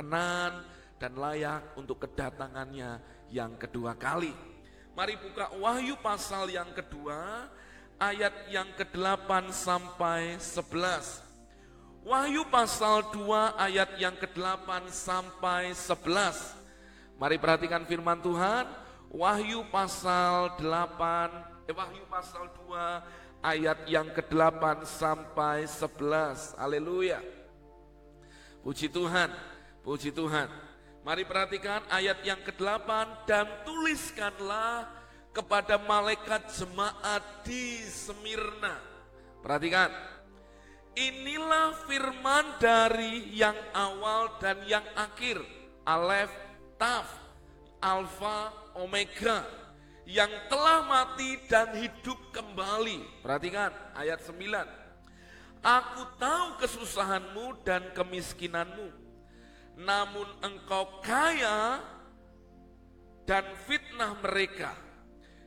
berkenan dan layak untuk kedatangannya yang kedua kali. Mari buka Wahyu pasal yang kedua, ayat yang ke-8 sampai 11. Wahyu pasal 2 ayat yang ke-8 sampai 11. Mari perhatikan firman Tuhan. Wahyu pasal 8, eh, Wahyu pasal 2 ayat yang ke-8 sampai 11. Haleluya. Puji Tuhan, puji Tuhan. Mari perhatikan ayat yang ke-8 dan tuliskanlah kepada malaikat jemaat di Semirna. Perhatikan. Inilah firman dari yang awal dan yang akhir. Alef Taf, Alfa, Omega, yang telah mati dan hidup kembali. Perhatikan ayat 9. Aku tahu kesusahanmu dan kemiskinanmu, namun engkau kaya dan fitnah mereka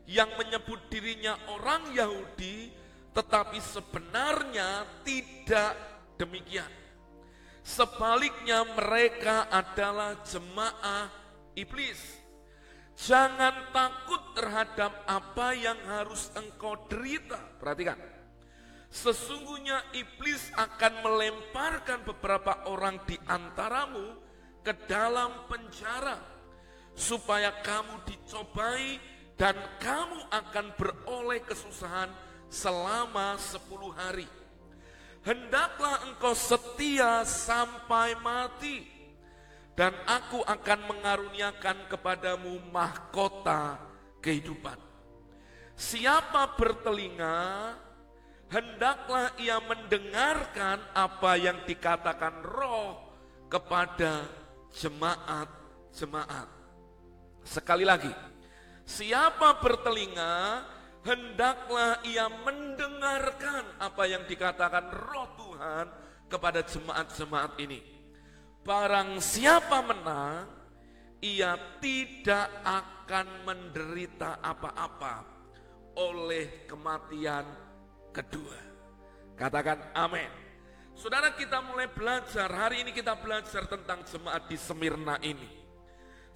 yang menyebut dirinya orang Yahudi, tetapi sebenarnya tidak demikian. Sebaliknya mereka adalah jemaah iblis. Jangan takut terhadap apa yang harus engkau derita. Perhatikan. Sesungguhnya iblis akan melemparkan beberapa orang di antaramu ke dalam penjara supaya kamu dicobai dan kamu akan beroleh kesusahan selama sepuluh hari. Hendaklah engkau setia sampai mati dan aku akan mengaruniakan kepadamu mahkota kehidupan. Siapa bertelinga, hendaklah ia mendengarkan apa yang dikatakan roh kepada jemaat-jemaat. Sekali lagi, siapa bertelinga, hendaklah ia mendengarkan apa yang dikatakan roh Tuhan kepada jemaat-jemaat ini. Barang siapa menang, ia tidak akan menderita apa-apa oleh kematian kedua. Katakan amin. Saudara kita mulai belajar, hari ini kita belajar tentang jemaat di Semirna ini.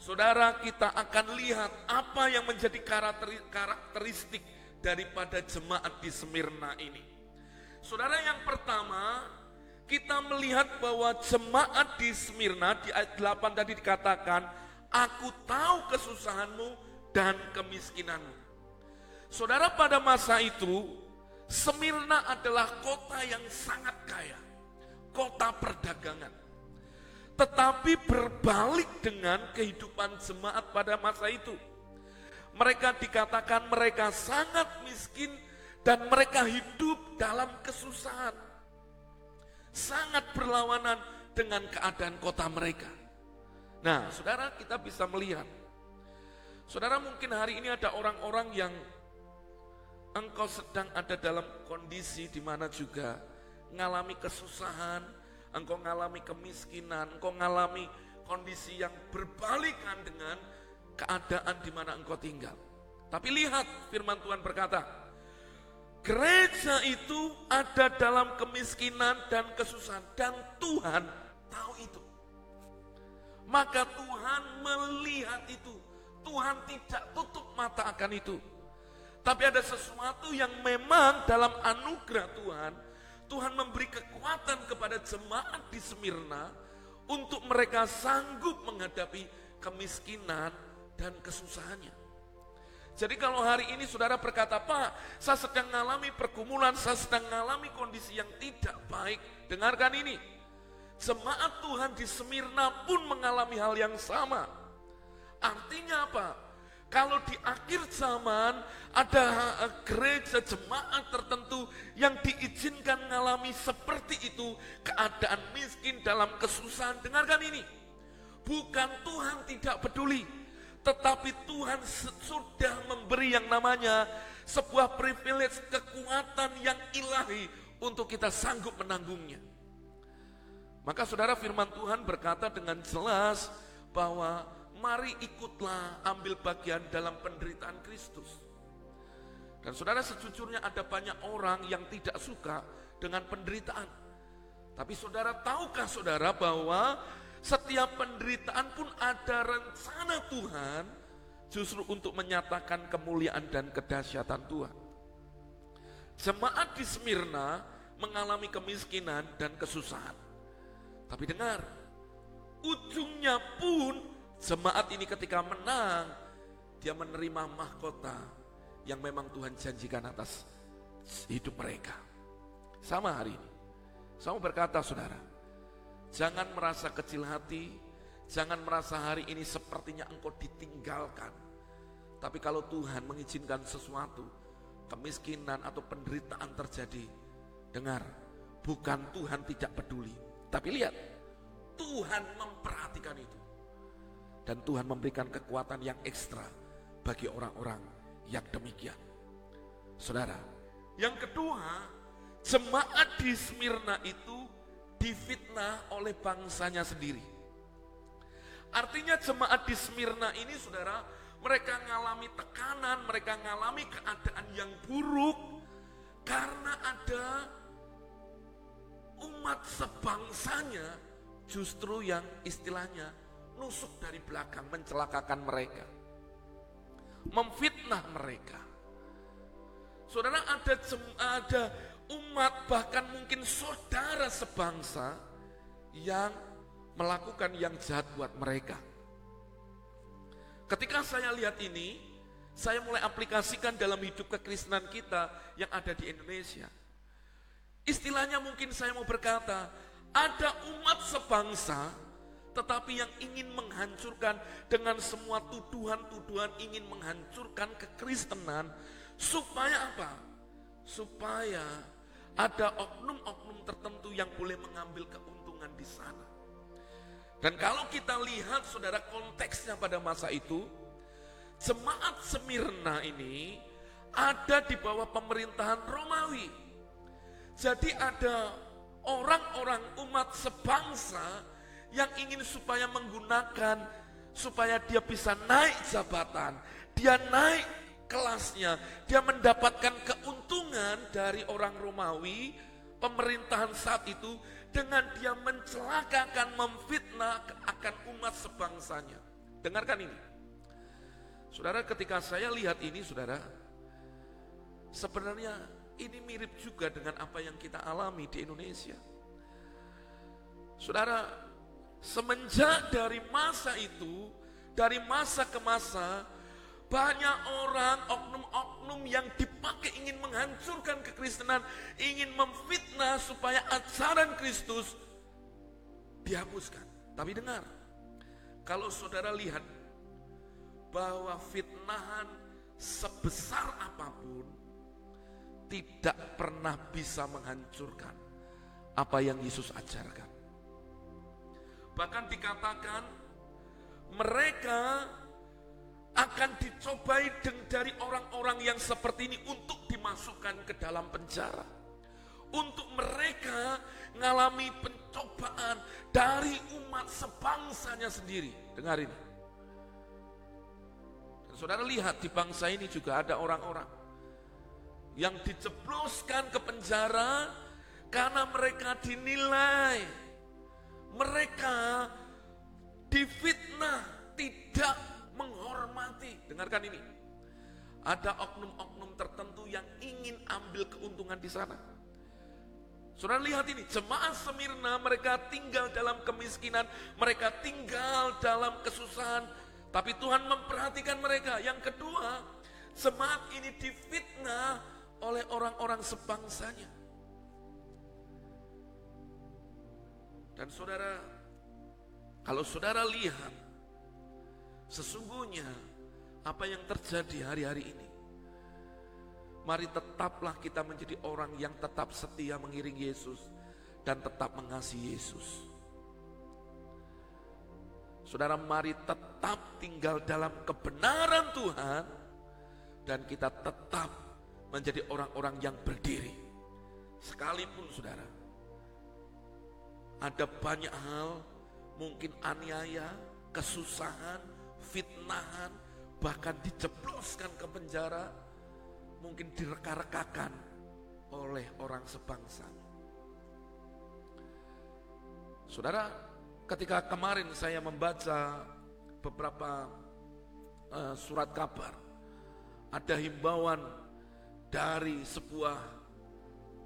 Saudara kita akan lihat apa yang menjadi karakteristik daripada jemaat di Semirna ini. Saudara yang pertama, kita melihat bahwa jemaat di Smyrna di ayat 8 tadi dikatakan, aku tahu kesusahanmu dan kemiskinanmu. Saudara pada masa itu, Smyrna adalah kota yang sangat kaya, kota perdagangan. Tetapi berbalik dengan kehidupan jemaat pada masa itu. Mereka dikatakan mereka sangat miskin dan mereka hidup dalam kesusahan sangat berlawanan dengan keadaan kota mereka. Nah, saudara kita bisa melihat. Saudara mungkin hari ini ada orang-orang yang engkau sedang ada dalam kondisi di mana juga mengalami kesusahan, engkau mengalami kemiskinan, engkau mengalami kondisi yang berbalikan dengan keadaan di mana engkau tinggal. Tapi lihat firman Tuhan berkata, Gereja itu ada dalam kemiskinan dan kesusahan dan Tuhan tahu itu. Maka Tuhan melihat itu. Tuhan tidak tutup mata akan itu. Tapi ada sesuatu yang memang dalam anugerah Tuhan, Tuhan memberi kekuatan kepada jemaat di Semirna untuk mereka sanggup menghadapi kemiskinan dan kesusahannya. Jadi kalau hari ini saudara berkata, Pak, saya sedang mengalami pergumulan, saya sedang mengalami kondisi yang tidak baik. Dengarkan ini, jemaat Tuhan di Semirna pun mengalami hal yang sama. Artinya apa? Kalau di akhir zaman ada eh, gereja jemaat tertentu yang diizinkan mengalami seperti itu, keadaan miskin dalam kesusahan. Dengarkan ini, bukan Tuhan tidak peduli, tetapi Tuhan sudah memberi yang namanya sebuah privilege kekuatan yang ilahi untuk kita sanggup menanggungnya. Maka saudara firman Tuhan berkata dengan jelas bahwa mari ikutlah ambil bagian dalam penderitaan Kristus. Dan saudara sejujurnya ada banyak orang yang tidak suka dengan penderitaan. Tapi saudara tahukah saudara bahwa Setiap penderitaan pun ada rencana Tuhan justru untuk menyatakan kemuliaan dan kedahsyatan Tuhan. Jemaat di Smyrna mengalami kemiskinan dan kesusahan. Tapi dengar, ujungnya pun jemaat ini ketika menang, dia menerima mahkota yang memang Tuhan janjikan atas hidup mereka. Sama hari ini. Saya mau berkata saudara, jangan merasa kecil hati, jangan merasa hari ini sepertinya engkau ditinggalkan. Tapi kalau Tuhan mengizinkan sesuatu, kemiskinan atau penderitaan terjadi, dengar, bukan Tuhan tidak peduli. Tapi lihat, Tuhan memperhatikan itu. Dan Tuhan memberikan kekuatan yang ekstra bagi orang-orang yang demikian. Saudara, yang kedua, jemaat di Smyrna itu difitnah oleh bangsanya sendiri. Artinya jemaat di Smyrna ini saudara, mereka mengalami tekanan, mereka mengalami keadaan yang buruk karena ada umat sebangsanya justru yang istilahnya nusuk dari belakang mencelakakan mereka. Memfitnah mereka. Saudara ada ada umat bahkan mungkin saudara sebangsa yang melakukan yang jahat buat mereka. Ketika saya lihat ini, saya mulai aplikasikan dalam hidup kekristenan kita yang ada di Indonesia. Istilahnya mungkin saya mau berkata, ada umat sebangsa tetapi yang ingin menghancurkan dengan semua tuduhan-tuduhan ingin menghancurkan kekristenan supaya apa? Supaya ada oknum-oknum tertentu yang boleh mengambil keuntungan di sana. Dan kalau kita lihat saudara konteksnya pada masa itu, jemaat Semirna ini ada di bawah pemerintahan Romawi. Jadi ada orang-orang umat sebangsa yang ingin supaya menggunakan supaya dia bisa naik jabatan, dia naik kelasnya, dia mendapatkan keuntungan dari orang Romawi, pemerintahan saat itu dengan dia mencelakakan, memfitnah akan umat sebangsanya. Dengarkan ini. Saudara, ketika saya lihat ini, saudara, sebenarnya ini mirip juga dengan apa yang kita alami di Indonesia. Saudara, semenjak dari masa itu, dari masa ke masa, banyak orang oknum-oknum yang dipakai ingin menghancurkan kekristenan, ingin memfitnah supaya ajaran Kristus dihapuskan. Tapi dengar, kalau saudara lihat bahwa fitnahan sebesar apa pun tidak pernah bisa menghancurkan apa yang Yesus ajarkan. Bahkan dikatakan mereka akan dicobai dari orang-orang yang seperti ini untuk dimasukkan ke dalam penjara. Untuk mereka mengalami pencobaan dari umat sebangsanya sendiri. Dengar ini. Dan saudara lihat di bangsa ini juga ada orang-orang yang diceploskan ke penjara karena mereka dinilai mereka difitnah tidak menghormati. Dengarkan ini. Ada oknum-oknum tertentu yang ingin ambil keuntungan di sana. Saudara lihat ini, jemaat Semirna mereka tinggal dalam kemiskinan, mereka tinggal dalam kesusahan, tapi Tuhan memperhatikan mereka. Yang kedua, jemaat ini difitnah oleh orang-orang sebangsanya. Dan saudara, kalau saudara lihat, sesungguhnya apa yang terjadi hari-hari ini, mari tetaplah kita menjadi orang yang tetap setia mengiring Yesus dan tetap mengasihi Yesus. Saudara, mari tetap tinggal dalam kebenaran Tuhan dan kita tetap menjadi orang-orang yang berdiri. Sekalipun saudara, ada banyak hal, mungkin aniaya, kesusahan, fitnahan, bahkan diceploskan ke penjara, mungkin direka-rekakan oleh orang sebangsa. Saudara, ketika kemarin saya membaca beberapa uh, surat kabar, ada himbauan dari sebuah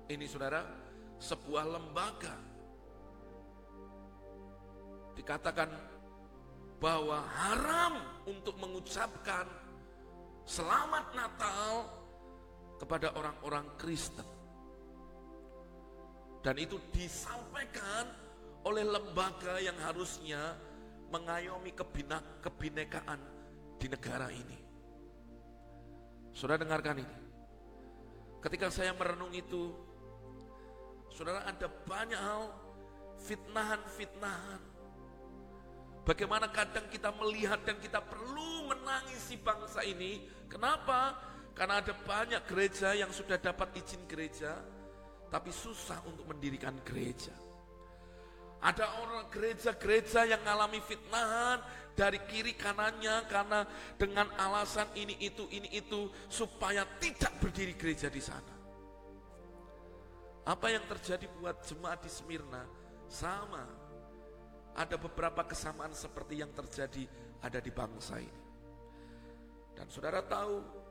ini saudara, sebuah lembaga dikatakan bahwa haram untuk mengucapkan selamat Natal kepada orang-orang Kristen. Dan itu disampaikan oleh lembaga yang harusnya mengayomi kebina, kebinekaan di negara ini. Saudara dengarkan ini. Ketika saya merenung itu, saudara ada banyak hal fitnahan-fitnahan. Bagaimana kadang kita melihat dan kita perlu menangisi bangsa ini. Kenapa? Karena ada banyak gereja yang sudah dapat izin gereja, tapi susah untuk mendirikan gereja. Ada orang gereja-gereja yang mengalami fitnahan dari kiri kanannya karena dengan alasan ini itu ini itu supaya tidak berdiri gereja di sana. Apa yang terjadi buat jemaat di Smyrna sama. Ada beberapa kesamaan seperti yang terjadi ada di bangsa ini. Dan saudara tahu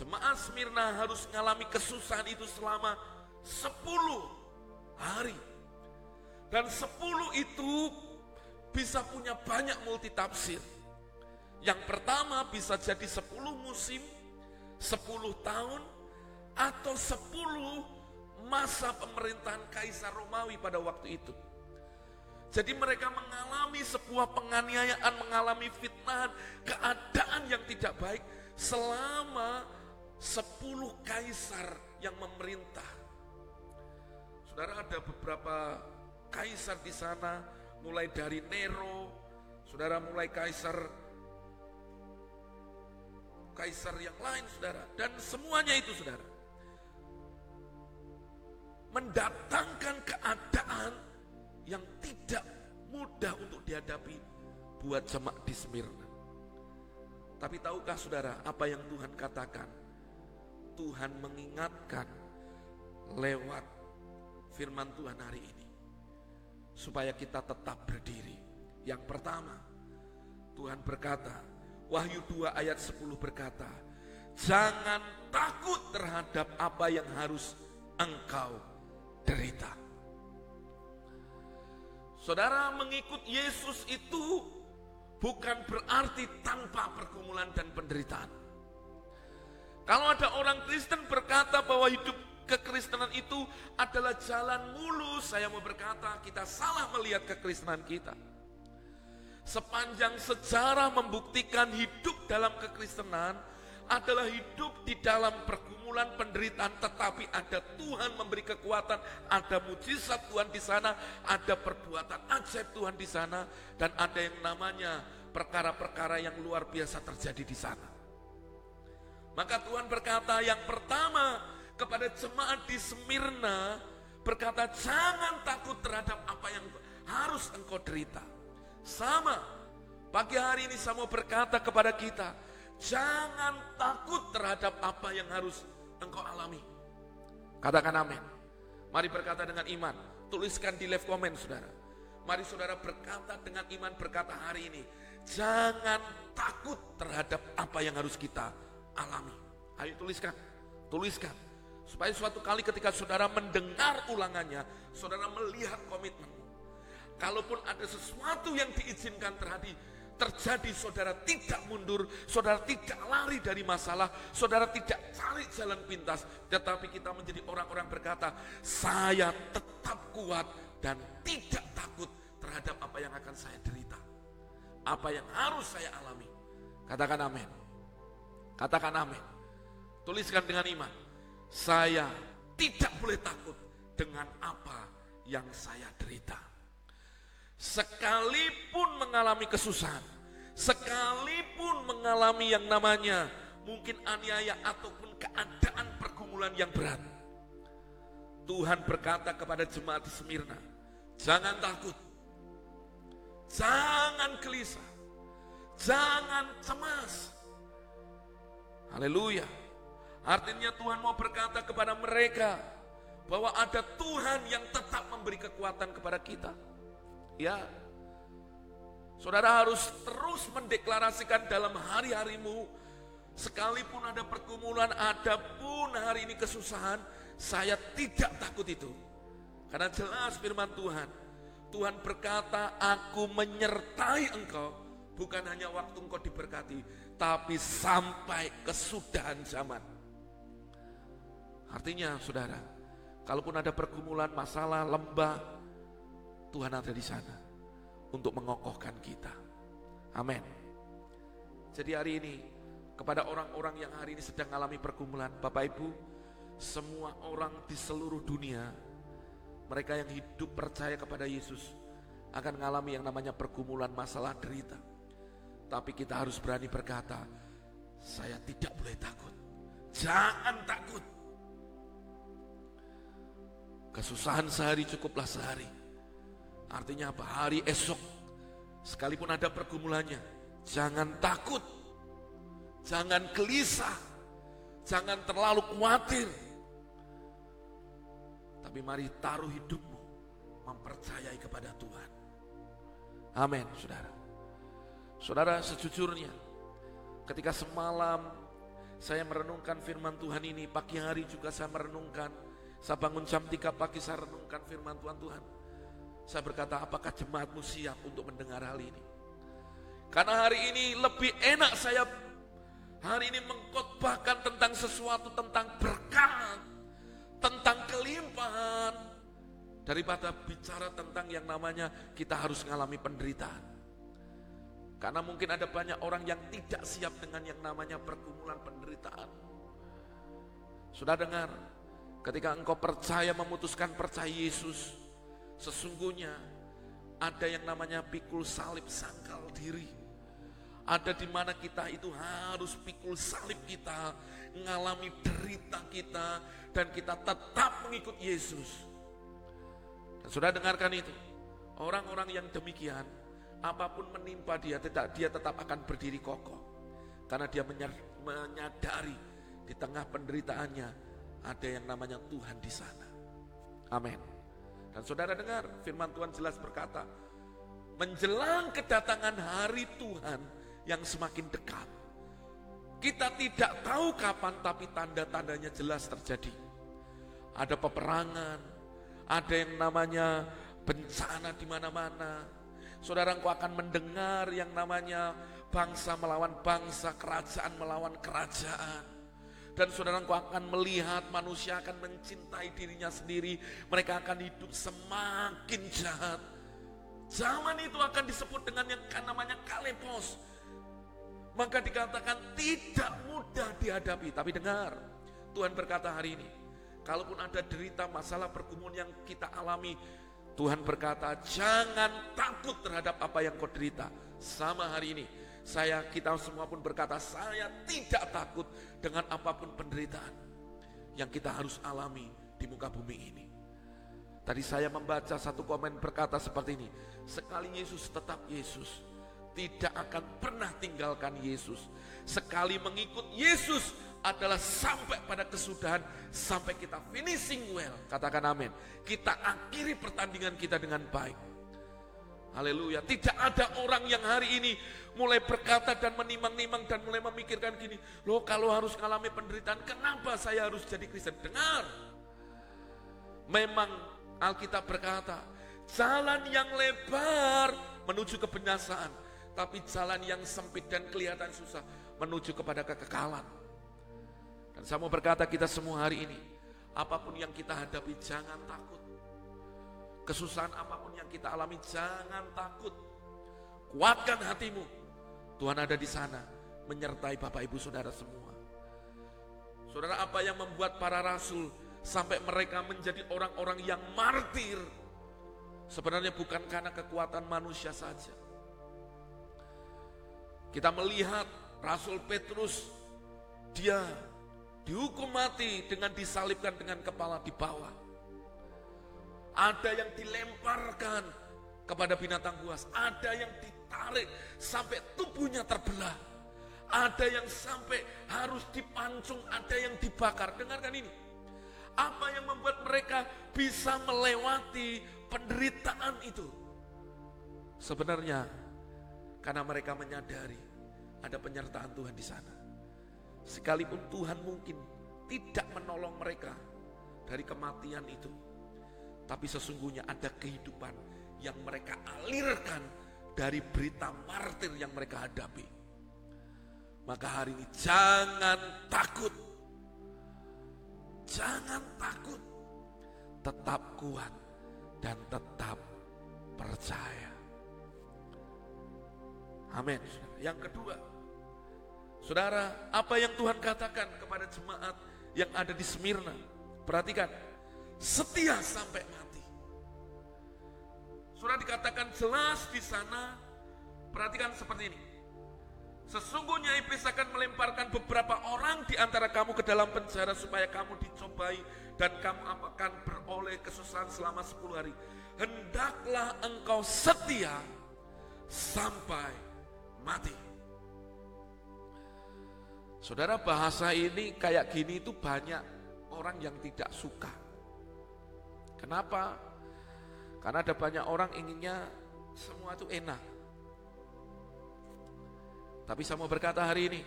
Jemaat Smyrna harus mengalami kesusahan itu selama 10 hari. Dan 10 itu bisa punya banyak multi tafsir. Yang pertama bisa jadi 10 musim, 10 tahun, atau 10 masa pemerintahan Kaisar Romawi pada waktu itu. Jadi mereka mengalami sebuah penganiayaan, mengalami fitnah, keadaan yang tidak baik selama sepuluh kaisar yang memerintah. Saudara ada beberapa kaisar di sana, mulai dari Nero, saudara mulai kaisar kaisar yang lain saudara dan semuanya itu saudara mendatangkan keadaan yang tidak mudah untuk dihadapi buat jemaat di Smyrna. Tapi tahukah saudara apa yang Tuhan katakan? Tuhan mengingatkan lewat firman Tuhan hari ini. Supaya kita tetap berdiri. Yang pertama, Tuhan berkata, Wahyu 2 ayat 10 berkata, Jangan takut terhadap apa yang harus engkau derita. Saudara mengikut Yesus itu bukan berarti tanpa pergumulan dan penderitaan. Kalau ada orang Kristen berkata bahwa hidup kekristenan itu adalah jalan mulus, saya mau berkata kita salah melihat kekristenan kita. Sepanjang sejarah membuktikan hidup dalam kekristenan adalah hidup di dalam pergumulan penderitaan tetapi ada Tuhan memberi kekuatan, ada mujizat Tuhan di sana, ada perbuatan ajaib Tuhan di sana dan ada yang namanya perkara-perkara yang luar biasa terjadi di sana. Maka Tuhan berkata yang pertama kepada jemaat di Smyrna berkata jangan takut terhadap apa yang harus engkau derita. Sama pagi hari ini saya mau berkata kepada kita jangan takut terhadap apa yang harus engkau alami. Katakan amin. Mari berkata dengan iman. Tuliskan di live comment saudara. Mari saudara berkata dengan iman berkata hari ini. Jangan takut terhadap apa yang harus kita alami. Ayo tuliskan, tuliskan. Supaya suatu kali ketika saudara mendengar ulangannya, saudara melihat komitmen. Kalaupun ada sesuatu yang diizinkan terjadi, terjadi saudara tidak mundur, saudara tidak lari dari masalah, saudara tidak cari jalan pintas, tetapi kita menjadi orang-orang berkata, saya tetap kuat dan tidak takut terhadap apa yang akan saya derita. Apa yang harus saya alami. Katakan amin. Katakan amin. Tuliskan dengan iman. Saya tidak boleh takut dengan apa yang saya derita. Sekalipun mengalami kesusahan, sekalipun mengalami yang namanya mungkin aniaya ataupun keadaan pergumulan yang berat. Tuhan berkata kepada jemaat di Smyrna, jangan takut, jangan gelisah, jangan cemas, Haleluya. Artinya Tuhan mau berkata kepada mereka bahwa ada Tuhan yang tetap memberi kekuatan kepada kita. Ya, saudara harus terus mendeklarasikan dalam hari-harimu, sekalipun ada pergumulan, ada pun hari ini kesusahan, saya tidak takut itu. Karena jelas firman Tuhan, Tuhan berkata, aku menyertai engkau, bukan hanya waktu engkau diberkati, tapi sampai kesudahan zaman. Artinya saudara, kalaupun ada pergumulan, masalah, lembah, Tuhan ada di sana untuk mengokohkan kita. Amin. Jadi hari ini kepada orang-orang yang hari ini sedang mengalami pergumulan, Bapak Ibu, semua orang di seluruh dunia, mereka yang hidup percaya kepada Yesus akan mengalami yang namanya pergumulan masalah derita. Tapi kita harus berani berkata, saya tidak boleh takut. Jangan takut. Kesusahan sehari cukuplah sehari Artinya apa? Hari esok, sekalipun ada pergumulannya, jangan takut, jangan gelisah, jangan terlalu khawatir. Tapi mari taruh hidupmu mempercayai kepada Tuhan. Amin, saudara. Saudara, sejujurnya, ketika semalam saya merenungkan firman Tuhan ini, pagi hari juga saya merenungkan. Saya bangun jam 3 pagi saya renungkan firman Tuhan Tuhan. Saya berkata, apakah jemaatmu siap untuk mendengar hal ini? Karena hari ini lebih enak saya hari ini mengkotbahkan tentang sesuatu tentang berkat, tentang kelimpahan daripada bicara tentang yang namanya kita harus mengalami penderitaan. Karena mungkin ada banyak orang yang tidak siap dengan yang namanya pergumulan penderitaan. Sudah dengar, ketika engkau percaya memutuskan percaya Yesus, Sesungguhnya ada yang namanya pikul salib sangkal diri. Ada di mana kita itu harus pikul salib kita, mengalami derita kita, dan kita tetap mengikut Yesus. Dan sudah dengarkan itu, orang-orang yang demikian, apa pun menimpa dia, tidak dia tetap akan berdiri kokoh. Karena dia menyadari di tengah penderitaannya ada yang namanya Tuhan di sana. Amin. Dan saudara dengar firman Tuhan jelas berkata, menjelang kedatangan hari Tuhan yang semakin dekat. Kita tidak tahu kapan tapi tanda-tandanya jelas terjadi. Ada peperangan, ada yang namanya bencana di mana-mana. Saudara engkau akan mendengar yang namanya bangsa melawan bangsa, kerajaan melawan kerajaan dan saudara engkau akan melihat manusia akan mencintai dirinya sendiri. Mereka akan hidup semakin jahat. Zaman itu akan disebut dengan yang namanya kalepos. Maka dikatakan tidak mudah dihadapi. Tapi dengar, Tuhan berkata hari ini, kalaupun ada derita masalah pergumulan yang kita alami, Tuhan berkata, jangan takut terhadap apa yang kau derita. Sama hari ini, saya kita semua pun berkata, saya tidak takut dengan apa pun penderitaan yang kita harus alami di muka bumi ini. Tadi saya membaca satu komen berkata seperti ini, sekali Yesus tetap Yesus, tidak akan pernah tinggalkan Yesus. Sekali mengikut Yesus adalah sampai pada kesudahan, sampai kita finishing well. Katakan amin. Kita akhiri pertandingan kita dengan baik. Haleluya. Tidak ada orang yang hari ini mulai berkata dan menimang-nimang dan mulai memikirkan gini. Loh kalau harus mengalami penderitaan, kenapa saya harus jadi Kristen? Dengar. Memang Alkitab berkata, jalan yang lebar menuju kebinasaan. Tapi jalan yang sempit dan kelihatan susah menuju kepada kekekalan. Dan saya mau berkata kita semua hari ini, apa pun yang kita hadapi jangan takut. Kesusahan apa pun yang kita alami, jangan takut. Kuatkan hatimu. Tuhan ada di sana, menyertai Bapak Ibu Saudara semua. Saudara, apa yang membuat para rasul sampai mereka menjadi orang-orang yang martir? Sebenarnya bukan karena kekuatan manusia saja. Kita melihat Rasul Petrus, dia dihukum mati dengan disalibkan dengan kepala di bawah. Ada yang dilemparkan kepada binatang buas, ada yang ditarik sampai tubuhnya terbelah. Ada yang sampai harus dipancung, ada yang dibakar. Dengarkan ini. Apa yang membuat mereka bisa melewati penderitaan itu? Sebenarnya karena mereka menyadari ada penyertaan Tuhan di sana. Sekalipun Tuhan mungkin tidak menolong mereka dari kematian itu. Tapi sesungguhnya ada kehidupan yang mereka alirkan dari berita martir yang mereka hadapi. Maka hari ini jangan takut. Jangan takut. Tetap kuat dan tetap percaya. Amin. Yang kedua, saudara, apa yang Tuhan katakan kepada jemaat yang ada di Smyrna? Perhatikan, setia sampai mati. Sudah dikatakan jelas di sana, perhatikan seperti ini. Sesungguhnya iblis akan melemparkan beberapa orang di antara kamu ke dalam penjara supaya kamu dicobai dan kamu akan beroleh kesusahan selama 10 hari. Hendaklah engkau setia sampai mati. Saudara bahasa ini kayak gini itu banyak orang yang tidak suka. Kenapa? Karena ada banyak orang inginnya semua itu enak. Tapi saya mau berkata hari ini,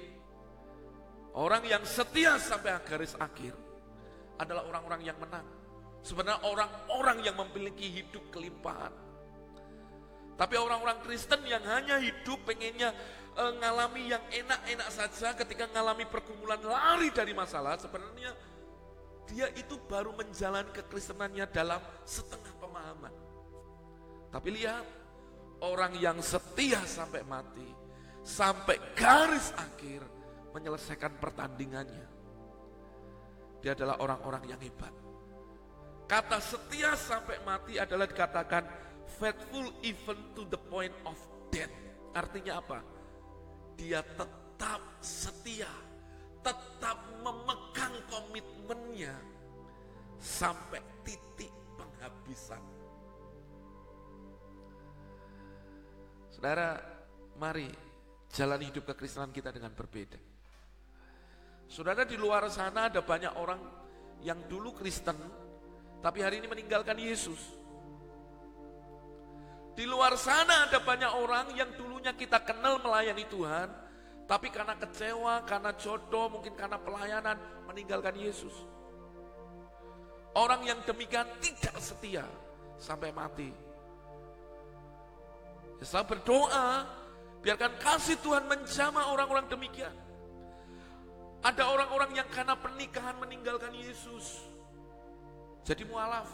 orang yang setia sampai garis akhir adalah orang-orang yang menang. Sebenarnya orang-orang yang memiliki hidup kelimpahan. Tapi orang-orang Kristen yang hanya hidup pengennya e, ngalami yang enak-enak saja ketika ngalami pergumulan lari dari masalah, sebenarnya dia itu baru menjalani kekristenannya dalam setengah pemahaman. Tapi lihat, orang yang setia sampai mati, sampai garis akhir menyelesaikan pertandingannya. Dia adalah orang-orang yang hebat. Kata setia sampai mati adalah dikatakan faithful even to the point of death. Artinya apa? Dia tetap setia, tetap memegang komitmennya sampai titik penghabisan. Saudara, mari jalan hidup kekristenan kita dengan berbeda. Saudara di luar sana ada banyak orang yang dulu Kristen, tapi hari ini meninggalkan Yesus. Di luar sana ada banyak orang yang dulunya kita kenal melayani Tuhan, tapi karena kecewa, karena jodoh, mungkin karena pelayanan, meninggalkan Yesus. Orang yang demikian tidak setia sampai mati. Ya, saya berdoa Biarkan kasih Tuhan menjama orang-orang demikian. Ada orang-orang yang karena pernikahan meninggalkan Yesus. Jadi mualaf.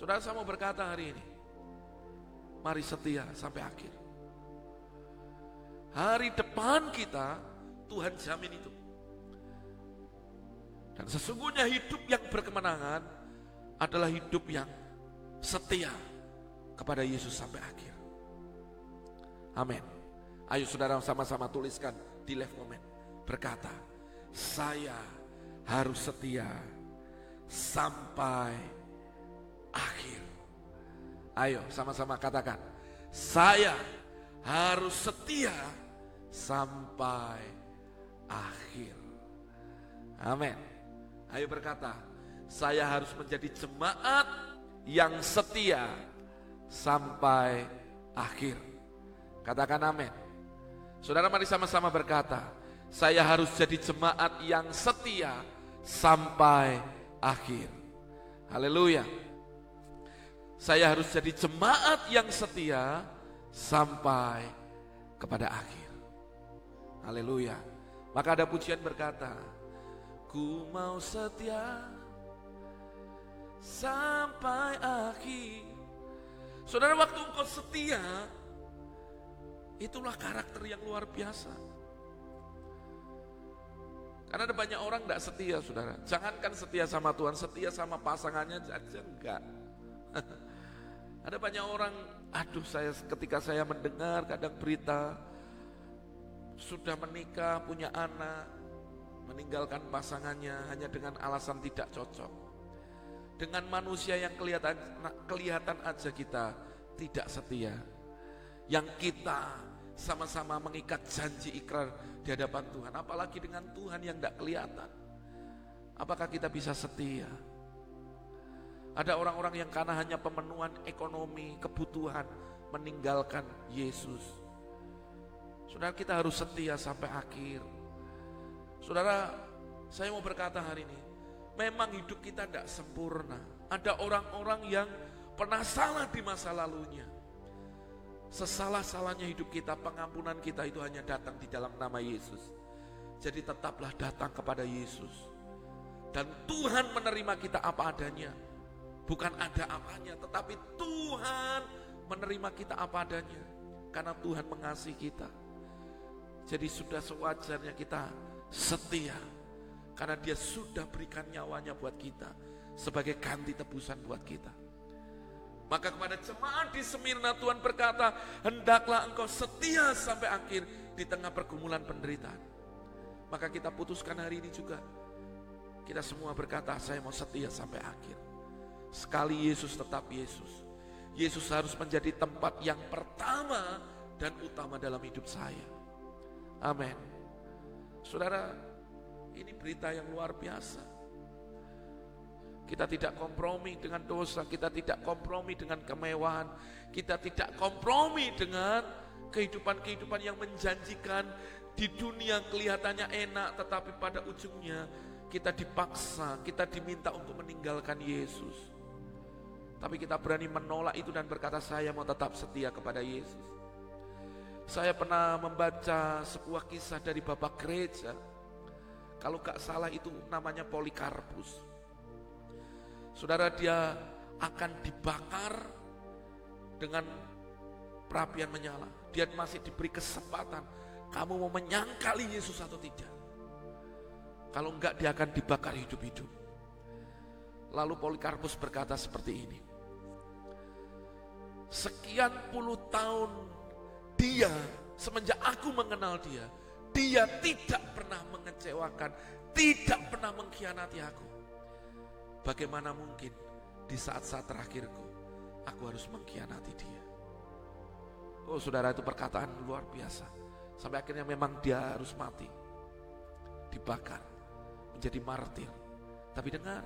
Saudara saya mau berkata hari ini. Mari setia sampai akhir. Hari depan kita Tuhan jamin itu. Dan sesungguhnya hidup yang berkemenangan adalah hidup yang setia kepada Yesus sampai akhir. Amin. Ayo saudara sama-sama tuliskan di left comment. Berkata, saya harus setia sampai akhir. Ayo sama-sama katakan, saya harus setia sampai akhir. Amin. Ayo berkata, saya harus menjadi jemaat yang setia sampai akhir. Katakan amin. Saudara mari sama-sama berkata, saya harus jadi jemaat yang setia sampai akhir. Haleluya. Saya harus jadi jemaat yang setia sampai kepada akhir. Haleluya. Maka ada pujian berkata, Ku mau setia sampai akhir. Saudara waktu engkau setia, itulah karakter yang luar biasa. Karena ada banyak orang tidak setia saudara. Jangankan setia sama Tuhan, setia sama pasangannya saja enggak. ada banyak orang, aduh saya ketika saya mendengar kadang berita, sudah menikah, punya anak, meninggalkan pasangannya hanya dengan alasan tidak cocok dengan manusia yang kelihatan kelihatan aja kita tidak setia. Yang kita sama-sama mengikat janji ikrar di hadapan Tuhan, apalagi dengan Tuhan yang tidak kelihatan. Apakah kita bisa setia? Ada orang-orang yang karena hanya pemenuhan ekonomi, kebutuhan, meninggalkan Yesus. Saudara kita harus setia sampai akhir. Saudara, saya mau berkata hari ini, memang hidup kita tidak sempurna. Ada orang-orang yang pernah salah di masa lalunya. Sesalah-salahnya hidup kita, pengampunan kita itu hanya datang di dalam nama Yesus. Jadi tetaplah datang kepada Yesus. Dan Tuhan menerima kita apa adanya. Bukan ada apanya, tetapi Tuhan menerima kita apa adanya. Karena Tuhan mengasihi kita. Jadi sudah sewajarnya kita setia. Karena dia sudah berikan nyawanya buat kita. Sebagai ganti tebusan buat kita. Maka kepada jemaat di Semirna Tuhan berkata, hendaklah engkau setia sampai akhir di tengah pergumulan penderitaan. Maka kita putuskan hari ini juga. Kita semua berkata, saya mau setia sampai akhir. Sekali Yesus tetap Yesus. Yesus harus menjadi tempat yang pertama dan utama dalam hidup saya. Amin. Saudara, ini berita yang luar biasa. Kita tidak kompromi dengan dosa, kita tidak kompromi dengan kemewahan, kita tidak kompromi dengan kehidupan-kehidupan yang menjanjikan di dunia kelihatannya enak, tetapi pada ujungnya kita dipaksa, kita diminta untuk meninggalkan Yesus. Tapi kita berani menolak itu dan berkata saya mau tetap setia kepada Yesus. Saya pernah membaca sebuah kisah dari bapak gereja. Kalau gak salah itu namanya Polikarpus. Saudara dia akan dibakar dengan perapian menyala. Dia masih diberi kesempatan. Kamu mau menyangkali Yesus atau tidak? Kalau enggak dia akan dibakar hidup-hidup. Lalu Polikarpus berkata seperti ini. Sekian puluh tahun dia, semenjak aku mengenal dia, dia tidak pernah mengecewakan, tidak pernah mengkhianati aku. Bagaimana mungkin di saat-saat terakhirku, aku harus mengkhianati dia. Oh saudara itu perkataan luar biasa. Sampai akhirnya memang dia harus mati. Dibakar, menjadi martir. Tapi dengar,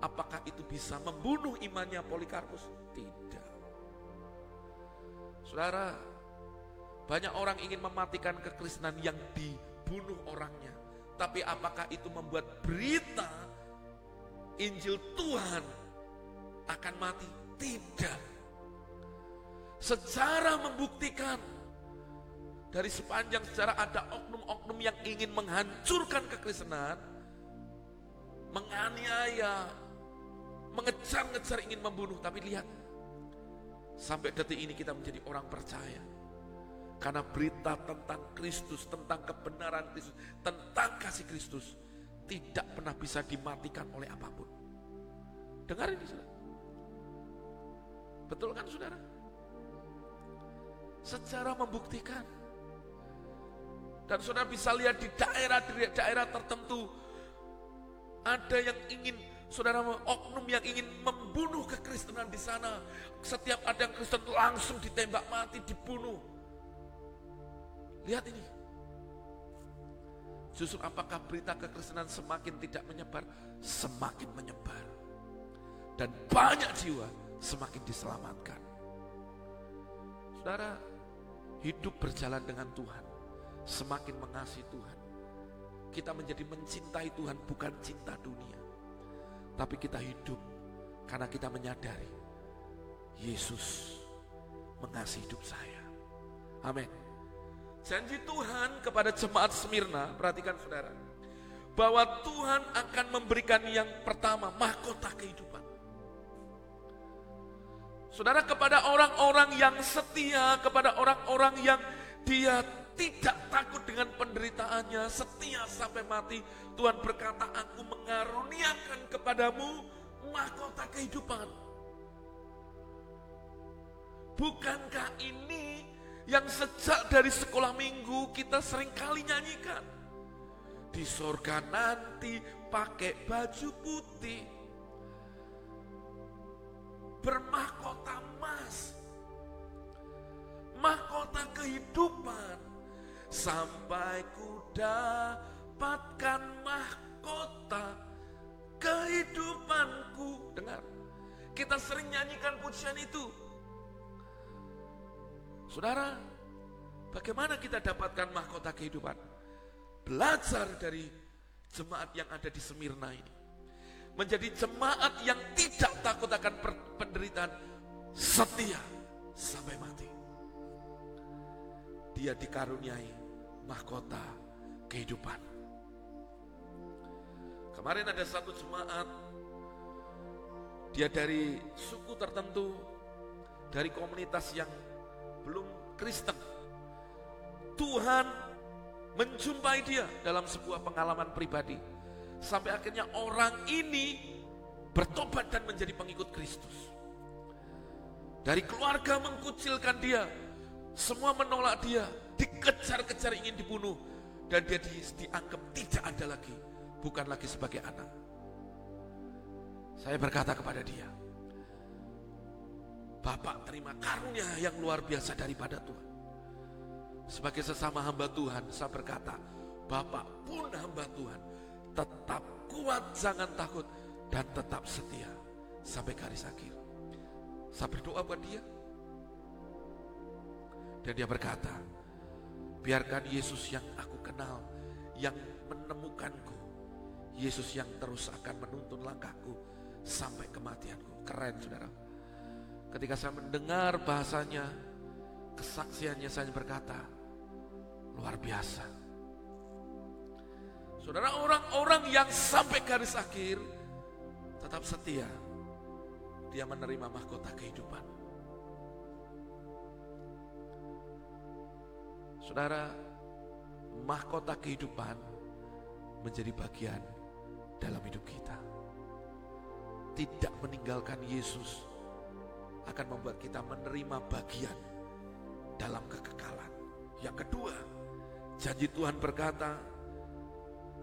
apakah itu bisa membunuh imannya Polikarpus? Tidak. Saudara, banyak orang ingin mematikan kekristenan yang dibunuh orangnya. Tapi apakah itu membuat berita Injil Tuhan akan mati? Tidak. Secara membuktikan dari sepanjang sejarah ada oknum-oknum yang ingin menghancurkan kekristenan, menganiaya, mengejar-ngejar ingin membunuh. Tapi lihat, sampai detik ini kita menjadi orang percaya karena berita tentang Kristus, tentang kebenaran Kristus, tentang kasih Kristus tidak pernah bisa dimatikan oleh apa pun. Dengar ini saudara. Betul kan saudara? Secara membuktikan. Dan saudara bisa lihat di daerah-daerah tertentu ada yang ingin saudara oknum yang ingin membunuh kekristenan di sana. Setiap ada yang Kristen langsung ditembak mati, dibunuh. Lihat ini. Justru apakah berita kekristenan semakin tidak menyebar? Semakin menyebar. Dan banyak jiwa semakin diselamatkan. Saudara, hidup berjalan dengan Tuhan. Semakin mengasihi Tuhan. Kita menjadi mencintai Tuhan bukan cinta dunia. Tapi kita hidup karena kita menyadari Yesus mengasihi hidup saya. Amin. Janji Tuhan kepada jemaat Smyrna, perhatikan saudara, bahwa Tuhan akan memberikan yang pertama, mahkota kehidupan. Saudara kepada orang-orang yang setia, kepada orang-orang yang dia tidak takut dengan penderitaannya, setia sampai mati. Tuhan berkata, aku mengaruniakan kepadamu mahkota kehidupan. Bukankah ini yang sejak dari sekolah minggu kita sering kali nyanyikan. Di sorga nanti pakai baju putih. Bermahkota emas. Mahkota kehidupan. Sampai ku dapatkan mahkota kehidupanku. Dengar Kita sering nyanyikan pujian itu. Saudara, bagaimana kita dapatkan mahkota kehidupan? Belajar dari jemaat yang ada di Semirna ini. Menjadi jemaat yang tidak takut akan penderitaan, setia sampai mati. Dia dikaruniai mahkota kehidupan. Kemarin ada satu jemaat, dia dari suku tertentu, dari komunitas yang belum Kristen. Tuhan menjumpai dia dalam sebuah pengalaman pribadi. Sampai akhirnya orang ini bertobat dan menjadi pengikut Kristus. Dari keluarga mengkucilkan dia, semua menolak dia, dikejar-kejar ingin dibunuh. Dan dia di, dianggap tidak ada lagi, bukan lagi sebagai anak. Saya berkata kepada dia, Bapak terima karunia yang luar biasa daripada Tuhan. Sebagai sesama hamba Tuhan, saya berkata, Bapak pun hamba Tuhan, tetap kuat, jangan takut, dan tetap setia sampai garis akhir. Saya berdoa buat dia. Dan dia berkata, biarkan Yesus yang aku kenal, yang menemukanku, Yesus yang terus akan menuntun langkahku sampai kematianku. Keren saudara. Ketika saya mendengar bahasanya, kesaksiannya saya berkata, luar biasa. Saudara orang-orang yang sampai garis akhir tetap setia dia menerima mahkota kehidupan. Saudara, mahkota kehidupan menjadi bagian dalam hidup kita. Tidak meninggalkan Yesus akan membuat kita menerima bagian dalam kekekalan. Yang kedua, janji Tuhan berkata,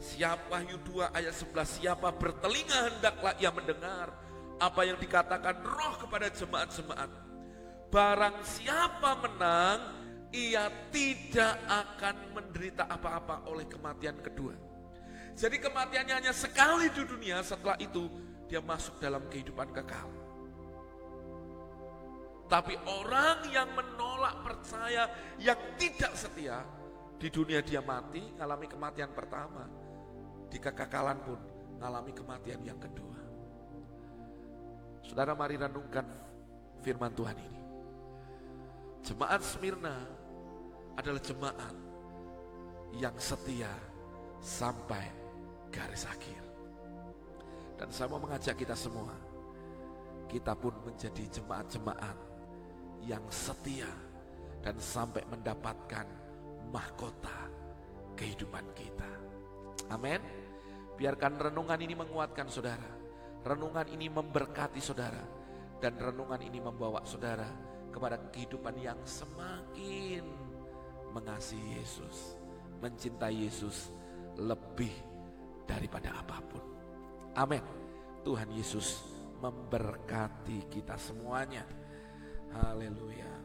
Siapa Wahyu 2 ayat 11, siapa bertelinga hendaklah ia mendengar apa yang dikatakan roh kepada jemaat-jemaat. Barang siapa menang, ia tidak akan menderita apa-apa oleh kematian kedua. Jadi kematiannya hanya sekali di dunia, setelah itu dia masuk dalam kehidupan kekal. Tapi orang yang menolak percaya, yang tidak setia, di dunia dia mati, mengalami kematian pertama. Di kekekalan pun mengalami kematian yang kedua. Saudara mari renungkan firman Tuhan ini. Jemaat Smyrna adalah jemaat yang setia sampai garis akhir. Dan saya mau mengajak kita semua, kita pun menjadi jemaat-jemaat yang setia dan sampai mendapatkan mahkota kehidupan kita. Amin. Biarkan renungan ini menguatkan saudara Renungan ini memberkati saudara dan renungan ini membawa saudara kepada kehidupan yang semakin mengasihi Yesus, mencintai Yesus lebih daripada apa pun. Amin. Tuhan Yesus memberkati kita semuanya. Haleluya.